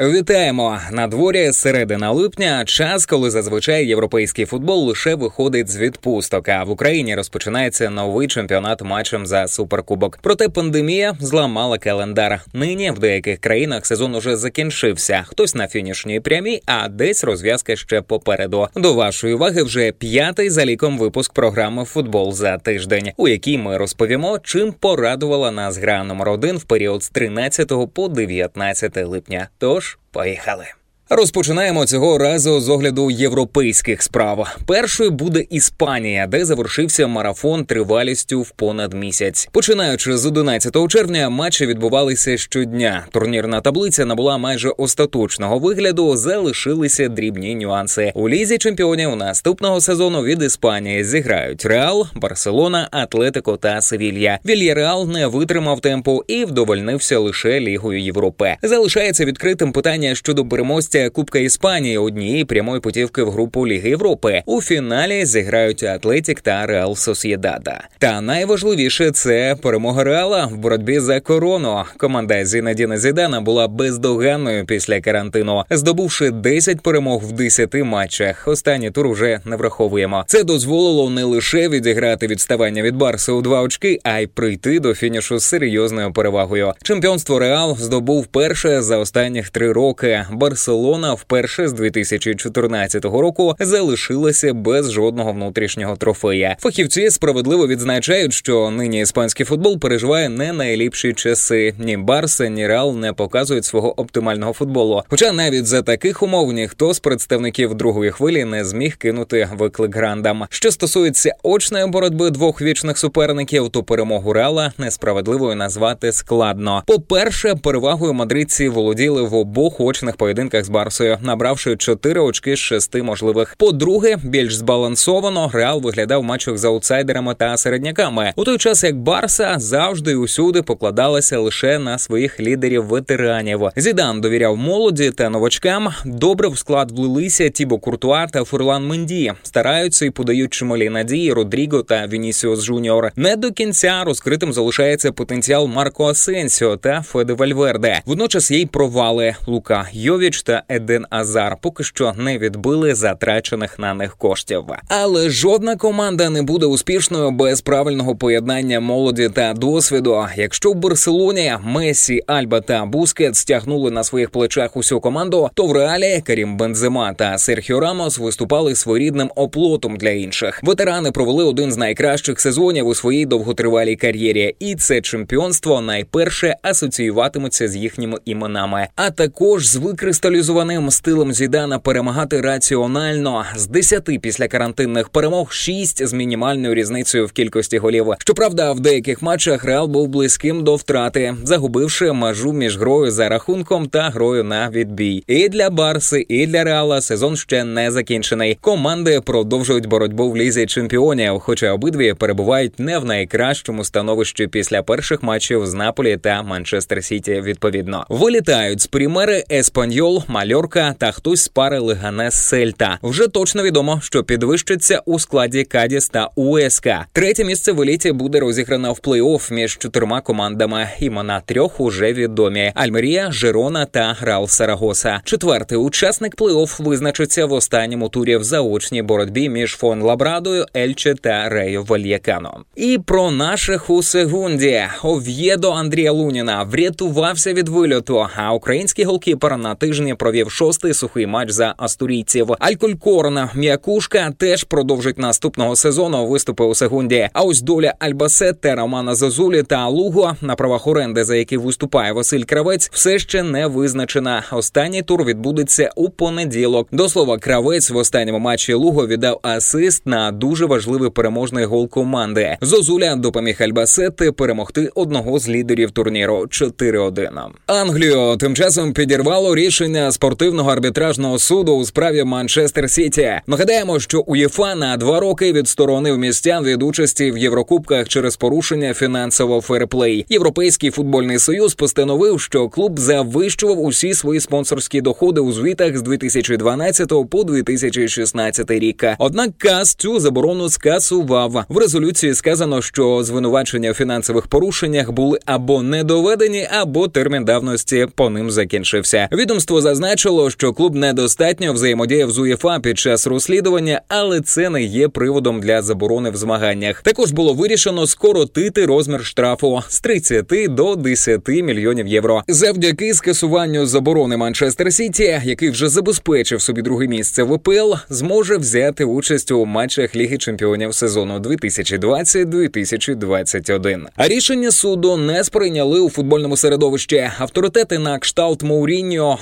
Вітаємо на дворі середина липня. Час, коли зазвичай європейський футбол лише виходить з відпусток. А в Україні розпочинається новий чемпіонат матчем за суперкубок. Проте пандемія зламала календар. Нині в деяких країнах сезон уже закінчився. Хтось на фінішній прямій, а десь розв'язка ще попереду. До вашої уваги вже п'ятий за ліком випуск програми Футбол за тиждень, у якій ми розповімо, чим порадувала нас гра номер один в період з 13 по 19 липня. Тож. Поїхали. Розпочинаємо цього разу з огляду європейських справ. Першою буде Іспанія, де завершився марафон тривалістю в понад місяць. Починаючи з 11 червня, матчі відбувалися щодня. Турнірна таблиця набула майже остаточного вигляду. Залишилися дрібні нюанси. У лізі чемпіонів наступного сезону від Іспанії зіграють Реал, Барселона, Атлетико та Севілья. Вільяреал не витримав темпу і вдовольнився лише Лігою Європи. Залишається відкритим питання щодо переможця участі Кубка Іспанії однієї прямої путівки в групу Ліги Європи. У фіналі зіграють Атлетік та Реал Сосєдада. Та найважливіше це перемога Реала в боротьбі за корону. Команда Зінедіна Зідана була бездоганною після карантину, здобувши 10 перемог в 10 матчах. Останній тур вже не враховуємо. Це дозволило не лише відіграти відставання від Барси у два очки, а й прийти до фінішу з серйозною перевагою. Чемпіонство Реал здобув перше за останніх три роки. Барселона Барселона вперше з 2014 року залишилася без жодного внутрішнього трофея. Фахівці справедливо відзначають, що нині іспанський футбол переживає не найліпші часи. Ні Барса, ні Реал не показують свого оптимального футболу. Хоча навіть за таких умов ніхто з представників другої хвилі не зміг кинути виклик грандам. Що стосується очної боротьби двох вічних суперників, то перемогу Реала несправедливою назвати складно. По перше, перевагою мадридці володіли в обох очних поєдинках з Барсою, набравши 4 очки з 6 можливих. По-друге, більш збалансовано Реал виглядав в матчах з аутсайдерами та середняками. У той час як Барса завжди і усюди покладалася лише на своїх лідерів ветеранів. Зідан довіряв молоді та новачкам. Добре в склад влилися Тібо Куртуа та Ферлан Менді. Стараються і подають чималі надії Родріго та Вінісіус Жуніор. Не до кінця розкритим залишається потенціал Марко Асенсіо та Феде Вальверде. Водночас є й провали Лука Йовіч та Еден Азар поки що не відбили затрачених на них коштів. Але жодна команда не буде успішною без правильного поєднання молоді та досвіду. Якщо в Барселоні Месі, Альба та Бускет стягнули на своїх плечах усю команду, то в реалі Карім Бензема та Серхіо Рамос виступали своєрідним оплотом для інших. Ветерани провели один з найкращих сезонів у своїй довготривалій кар'єрі, і це чемпіонство найперше асоціюватиметься з їхніми іменами, а також з викристалізованим Цивілізованим стилем Зідана перемагати раціонально з 10 після карантинних перемог 6 з мінімальною різницею в кількості голів. Щоправда, в деяких матчах Реал був близьким до втрати, загубивши межу між грою за рахунком та грою на відбій. І для Барси, і для Реала сезон ще не закінчений. Команди продовжують боротьбу в лізі чемпіонів, хоча обидві перебувають не в найкращому становищі після перших матчів з Наполі та Манчестер Сіті. Відповідно, вилітають з Прімери Еспаньол. Мальорка та хтось з пари Леганес Сельта. Вже точно відомо, що підвищиться у складі Кадіс та Уеска. Третє місце в еліті буде розіграно в плей-офф між чотирма командами. Імена трьох уже відомі: Альмерія, Жерона та Реал Сарагоса. Четвертий учасник плей-офф визначиться в останньому турі в заочній боротьбі між Фуенлабрадою, Ельче та Райо Вальєкано. І про наших у секунді Ов'єдо Андрія Луніна врятувався від вильоту. А український голкіпер на тижні про провів шостий сухий матч за астурійців. Алькулькорна м'якушка теж продовжить наступного сезону виступи у секунді. А ось доля Альбасет та Романа Зозулі та Луго на правах оренди, за які виступає Василь Кравець, все ще не визначена. Останній тур відбудеться у понеділок. До слова, кравець в останньому матчі Луго віддав асист на дуже важливий переможний гол команди. Зозуля допоміг Альбасети перемогти одного з лідерів турніру 4-1. Англію тим часом підірвало рішення з спортивного арбітражного суду у справі Манчестер Сіті. Нагадаємо, що УЄФА на два роки відсторонив містян від участі в Єврокубках через порушення фінансового ферплей. Європейський футбольний союз постановив, що клуб завищував усі свої спонсорські доходи у звітах з 2012 по 2016 рік. Однак КАС цю заборону скасував. В резолюції сказано, що звинувачення у фінансових порушеннях були або не доведені, або термін давності по ним закінчився. Відомство зазначило, що клуб недостатньо взаємодіяв з УЄФА під час розслідування, але це не є приводом для заборони в змаганнях. Також було вирішено скоротити розмір штрафу з 30 до 10 мільйонів євро. Завдяки скасуванню заборони Манчестер Сіті, який вже забезпечив собі друге місце в АПЛ, зможе взяти участь у матчах Ліги Чемпіонів сезону 2020-2021. А рішення суду не сприйняли у футбольному середовищі. Авторитети на кшталт Мауріньо,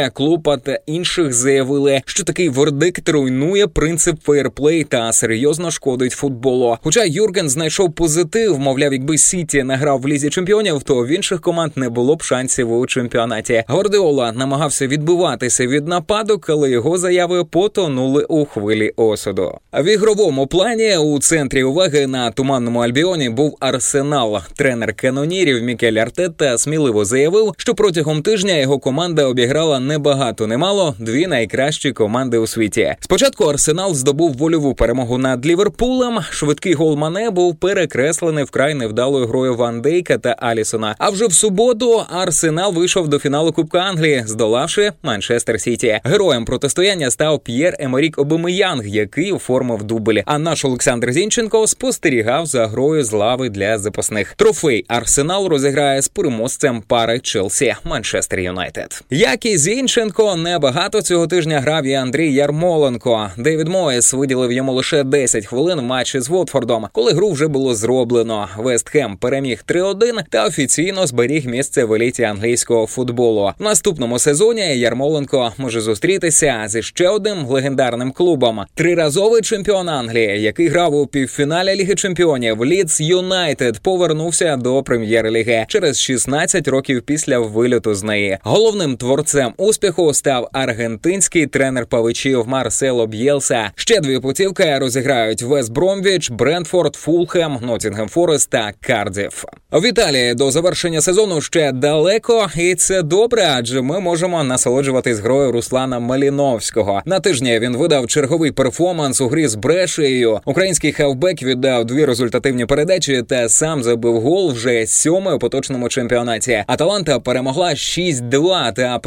Вацке, Клоппа та інших заявили, що такий вердикт руйнує принцип фейрплей та серйозно шкодить футболу. Хоча Юрген знайшов позитив, мовляв, якби Сіті не грав в лізі чемпіонів, то в інших команд не було б шансів у чемпіонаті. Гвардіола намагався відбиватися від нападок, але його заяви потонули у хвилі осуду. В ігровому плані у центрі уваги на туманному альбіоні був арсенал. Тренер канонірів Мікель Артета сміливо заявив, що протягом тижня його команда обіграла ні багато, ні мало дві найкращі команди у світі. Спочатку Арсенал здобув вольову перемогу над Ліверпулем. Швидкий гол Мане був перекреслений вкрай невдалою грою Ван Дейка та Алісона. А вже в суботу Арсенал вийшов до фіналу Кубка Англії, здолавши Манчестер Сіті. Героєм протистояння став П'єр Емерік Обамеянг, який оформив дубль. А наш Олександр Зінченко спостерігав за грою з лави для запасних. Трофей Арсенал розіграє з переможцем пари Челсі Манчестер Юнайтед. Як і Зінченко, небагато цього тижня грав і Андрій Ярмоленко. Девід Мойєс виділив йому лише 10 хвилин в матчі з Вотфордом, коли гру вже було зроблено. Вестхем переміг 3-1 та офіційно зберіг місце в еліті англійського футболу. В наступному сезоні Ярмоленко може зустрітися зі ще одним легендарним клубом. Триразовий чемпіон Англії, який грав у півфіналі Ліги Чемпіонів. Лідс Юнайтед повернувся до прем'єр-ліги через 16 років після вильоту з неї. Головним творцем успіху став аргентинський тренер павичів Марсело Б'єлса. Ще дві путівки розіграють Вест Бромвіч, Брентфорд, Фулхем, Ноттінгем Форест та Кардіф. В Італії до завершення сезону ще далеко, і це добре, адже ми можемо насолоджуватись грою Руслана Маліновського. На тижні він видав черговий перформанс у грі з Брешею. Український хавбек віддав дві результативні передачі та сам забив гол вже сьомий у поточному чемпіонаті. Аталанта перемогла 6-2 та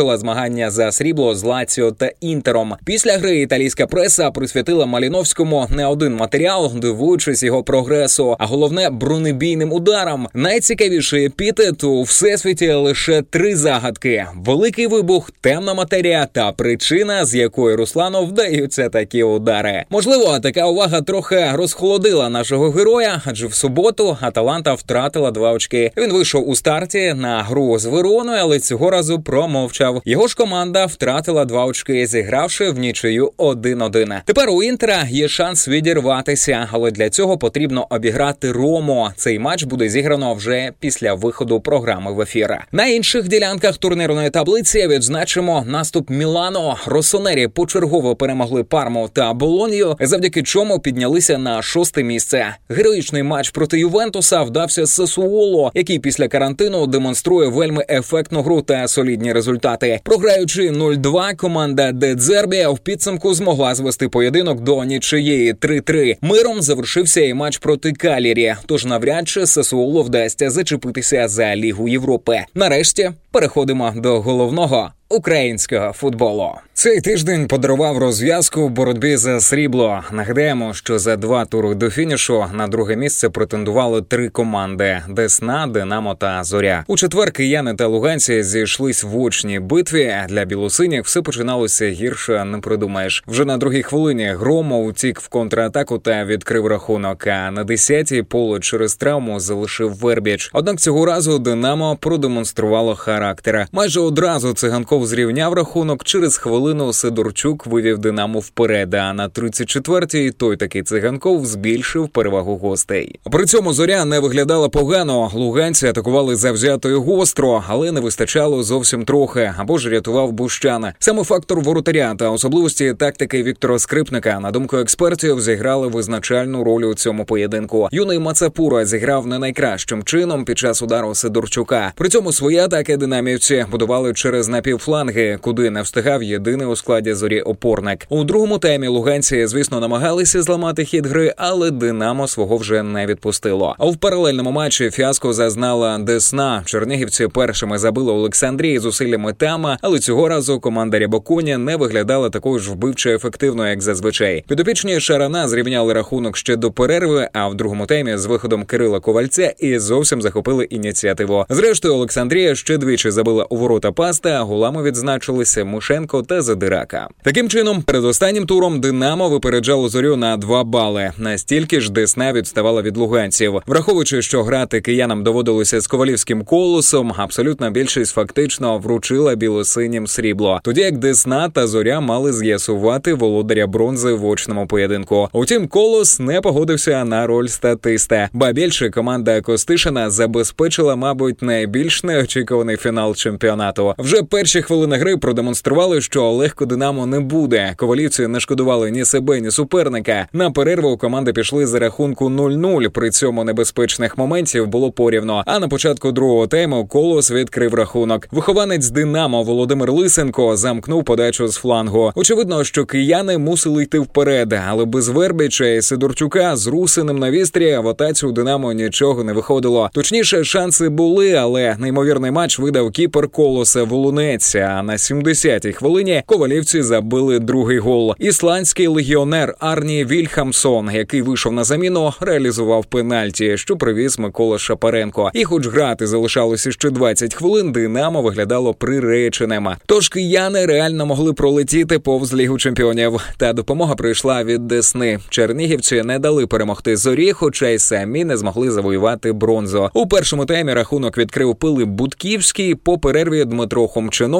продовжила змагання за срібло з Лаціо та Інтером. Після гри італійська преса присвятила Маліновському не один матеріал, дивуючись його прогресу, а головне бронебійним ударам. Найцікавіший епітет у всесвіті лише три загадки: великий вибух, темна матерія та причина, з якої Руслану вдаються такі удари. Можливо, така увага трохи розхолодила нашого героя, адже в суботу Аталанта втратила два очки. Він вийшов у старті на гру з Вероною, але цього разу промовчав. Його ж команда втратила два очки, зігравши в нічию 1-1. Тепер у інтера є шанс відірватися, але для цього потрібно обіграти Рому. Цей матч буде зіграно вже після виходу програми в ефір. На інших ділянках турнірної таблиці відзначимо наступ Мілано. Росонері почергово перемогли Парму та Болонію, завдяки чому піднялися на шосте місце. Героїчний матч проти Ювентуса вдався Сесуоло, який після карантину демонструє вельми ефектну гру та солідні результати. Програючи 0-2, команда Дедзербія в підсумку змогла звести поєдинок до нічиєї 3-3. Миром завершився і матч проти Калірі. Тож навряд чи Сесуоло вдасться зачепитися за Лігу Європи. Нарешті переходимо до головного українського футболу. Цей тиждень подарував розв'язку в боротьбі за срібло. Нагадаємо, що за два тури до фінішу на друге місце претендували три команди: Десна, Динамо та Зоря. У четвер кияни та луганці зійшлись в очній битві. Для білосиніх все починалося гірше. Не придумаєш. Вже на другій хвилині Громов утік в контратаку та відкрив рахунок. А на десятій поле через травму залишив Вербіч. Однак цього разу Динамо продемонструвало характер. Майже одразу циганков Циганков зрівняв рахунок. Через хвилину Сидорчук вивів Динамо вперед. А на 34-й той такий циганков збільшив перевагу гостей. При цьому зоря не виглядала погано. Луганці атакували завзято гостро, але не вистачало зовсім трохи. Або ж рятував Бущана. Саме фактор воротаря та особливості тактики Віктора Скрипника, на думку експертів, зіграли визначальну роль у цьому поєдинку. Юний Мацапура зіграв не найкращим чином під час удару Сидорчука. При цьому свої атаки динамівці будували через напівфланги, куди не встигав єдиний у складі зорі опорник. У другому темі луганці, звісно, намагалися зламати хід гри, але Динамо свого вже не відпустило. А в паралельному матчі фіаско зазнала Десна. Чернігівці першими забили Олександрії зусиллями тама, але цього разу команда Рябоконя не виглядала такою ж вбивчо ефективною, як зазвичай. Підопічні Шарана зрівняли рахунок ще до перерви. А в другому темі з виходом Кирила Ковальця і зовсім захопили ініціативу. Зрештою, Олександрія ще двічі забила у ворота паста. а Гулами відзначилися Мушенко та Задирака. Таким чином, перед останнім туром Динамо випереджало зорю на два бали. Настільки ж Десна відставала від луганців, враховуючи, що грати киянам доводилося з ковалівським колосом. Абсолютна більшість фактично вручила білосинім срібло. Тоді як Десна та зоря мали з'ясувати володаря бронзи в очному поєдинку. Утім, колос не погодився на роль статиста. Ба більше команда Костишина забезпечила, мабуть, найбільш неочікуваний фінал чемпіонату. Вже перші хвилини гри продемонстрували, що легко Динамо не буде. Ковалівці не шкодували ні себе, ні суперника. На перерву команди пішли за рахунку 0-0. При цьому небезпечних моментів було порівно. А на початку другого тайму колос відкрив рахунок. Вихованець Динамо Володимир Лисенко замкнув подачу з флангу. Очевидно, що кияни мусили йти вперед, але без Вербіча і Сидорчука з Русиним на вістрі в атаці Динамо нічого не виходило. Точніше, шанси були, але неймовірний матч видав кіпер колоса Волунець. А на 70-й хвилині ковалівці забили другий гол. Ісландський легіонер Арні Вільхамсон, який вийшов на заміну, реалізував пенальті, що привіз Микола Шапаренко. І, хоч грати залишалося ще 20 хвилин, Динамо виглядало приреченим. Тож кияни реально могли пролетіти повз лігу чемпіонів. Та допомога прийшла від Десни. Чернігівці не дали перемогти зорі, хоча й самі не змогли завоювати бронзу. У першому таймі рахунок відкрив Пилип Будківський. По перерві Дмитро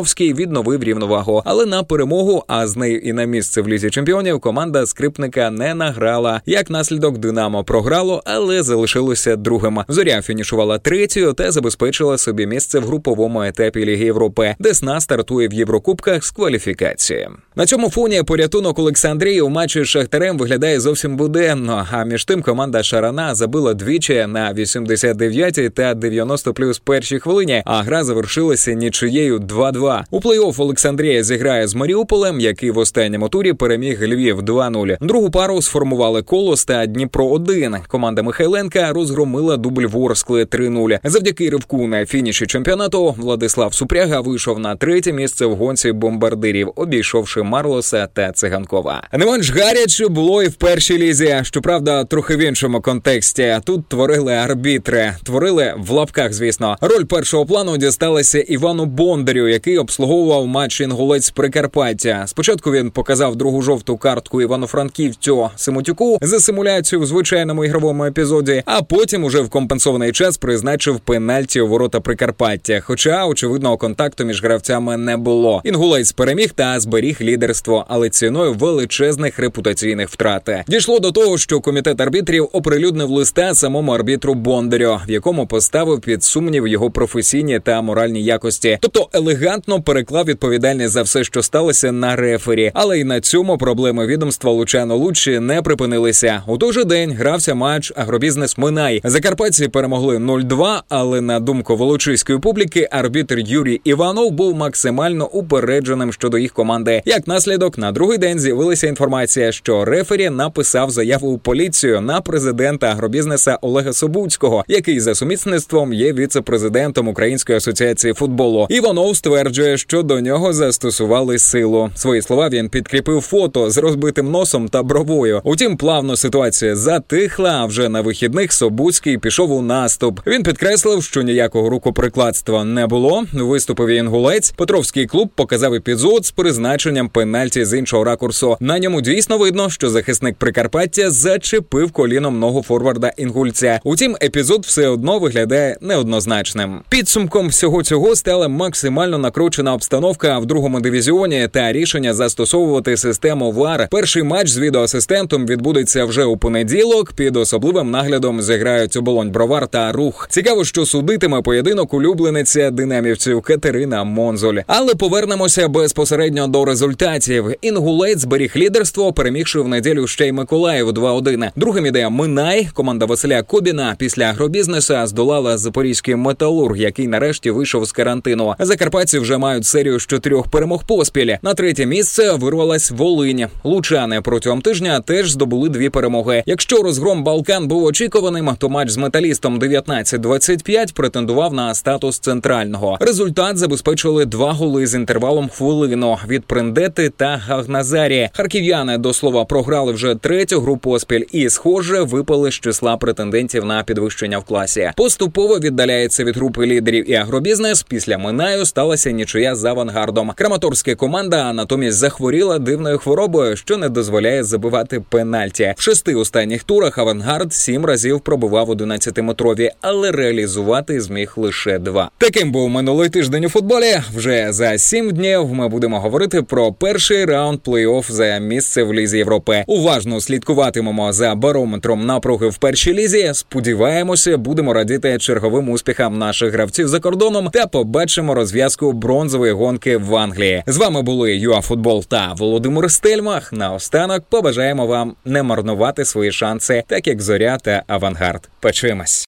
Хомчиновський відновив рівновагу. Але на перемогу, а з нею і на місце в лізі чемпіонів, команда скрипника не награла. Як наслідок Динамо програло, але залишилося другим. Зоря фінішувала третьою та забезпечила собі місце в груповому етапі Ліги Європи, де сна стартує в Єврокубках з кваліфікації. На цьому фоні порятунок Олександрії у матчі з Шахтарем виглядає зовсім буденно. А між тим команда Шарана забила двічі на 89-й та 90 плюс першій хвилині. А гра завершилася нічиєю 2-2. У плей-офф Олександрія зіграє з Маріуполем, який в останньому турі переміг Львів 2-0. Другу пару сформували Колос та Дніпро 1 Команда Михайленка розгромила дубль Ворскли 3-0. Завдяки ривку на фініші чемпіонату Владислав Супряга вийшов на третє місце в гонці бомбардирів, обійшовши Марлоса та Циганкова. Не менш гаряче було і в першій лізі. Щоправда, трохи в іншому контексті. Тут творили арбітри, творили в лапках. Звісно, роль першого плану дісталася Івану Бондарю, який обслуговував матч інгулець Прикарпаття. Спочатку він показав другу жовту картку Івано-Франківцю Симутюку за симуляцію в звичайному ігровому епізоді. А потім уже в компенсований час призначив пенальті у ворота Прикарпаття. Хоча очевидного контакту між гравцями не було. Інгулець переміг та зберіг лідерство, але ціною величезних репутаційних втрат. Дійшло до того, що комітет арбітрів оприлюднив листа самому арбітру Бондарю, в якому поставив під сумнів його професійні та моральні якості, тобто елегантно переклав відповідальність за все, що сталося на рефері. Але й на цьому проблеми відомства Лучано Лучі не припинилися. У той же день грався матч Агробізнес Минай. Закарпатці перемогли 0-2, але на думку волочиської публіки, арбітр Юрій Іванов був максимально упередженим щодо їх команди. Як наслідок, на другий день з'явилася інформація, що рефері написав заяву у поліцію на президента агробізнеса Олега Собуцького, який за сумісництвом є віце-президентом Української асоціації футболу. Іванов стверджує, що до нього застосували силу. Свої слова він підкріпив фото з розбитим носом та бровою. Утім, плавно ситуація затихла. А вже на вихідних Собуцький пішов у наступ. Він підкреслив, що ніякого рукоприкладства не було. Виступив інгулець. Петровський клуб показав епізод з призначенням пенальті з іншого ракурсу. На ньому дійсно видно, що захисник Прикарпаття зачепив коліном ногу форварда інгульця. Утім, епізод все одно виглядає неоднозначним. Підсумком всього цього стала максимально накручена скорочена обстановка в другому дивізіоні та рішення застосовувати систему ВАР. Перший матч з відеоасистентом відбудеться вже у понеділок. Під особливим наглядом зіграють оболонь бровар та рух. Цікаво, що судитиме поєдинок улюблениця динамівців Катерина Монзоль. Але повернемося безпосередньо до результатів. Інгулець зберіг лідерство, перемігши в неділю ще й Миколаїв 2-1. Другим іде Минай. Команда Василя Кобіна після агробізнеса здолала запорізький металург, який нарешті вийшов з карантину. Закарпатці вже мають серію з чотирьох перемог поспіль. На третє місце вирвалась Волинь. Лучани протягом тижня теж здобули дві перемоги. Якщо розгром Балкан був очікуваним, то матч з металістом 19-25 претендував на статус центрального. Результат забезпечили два голи з інтервалом хвилину від Приндети та Гагназарі. Харків'яни до слова програли вже третю гру поспіль і, схоже, випали з числа претендентів на підвищення в класі. Поступово віддаляється від групи лідерів і агробізнес. Після Минаю сталася нічия з авангардом. Краматорська команда натомість захворіла дивною хворобою, що не дозволяє забивати пенальті. В шести останніх турах авангард сім разів пробував 11-метрові, але реалізувати зміг лише два. Таким був минулий тиждень у футболі. Вже за сім днів ми будемо говорити про перший раунд плей-офф за місце в лізі Європи. Уважно слідкуватимемо за барометром напруги в першій лізі. Сподіваємося, будемо радіти черговим успіхам наших гравців за кордоном та побачимо розв'язку бронзової гонки в Англії. З вами були ЮАФутбол та Володимир Стельмах. Наостанок побажаємо вам не марнувати свої шанси, так як зоря та авангард. Почуємось.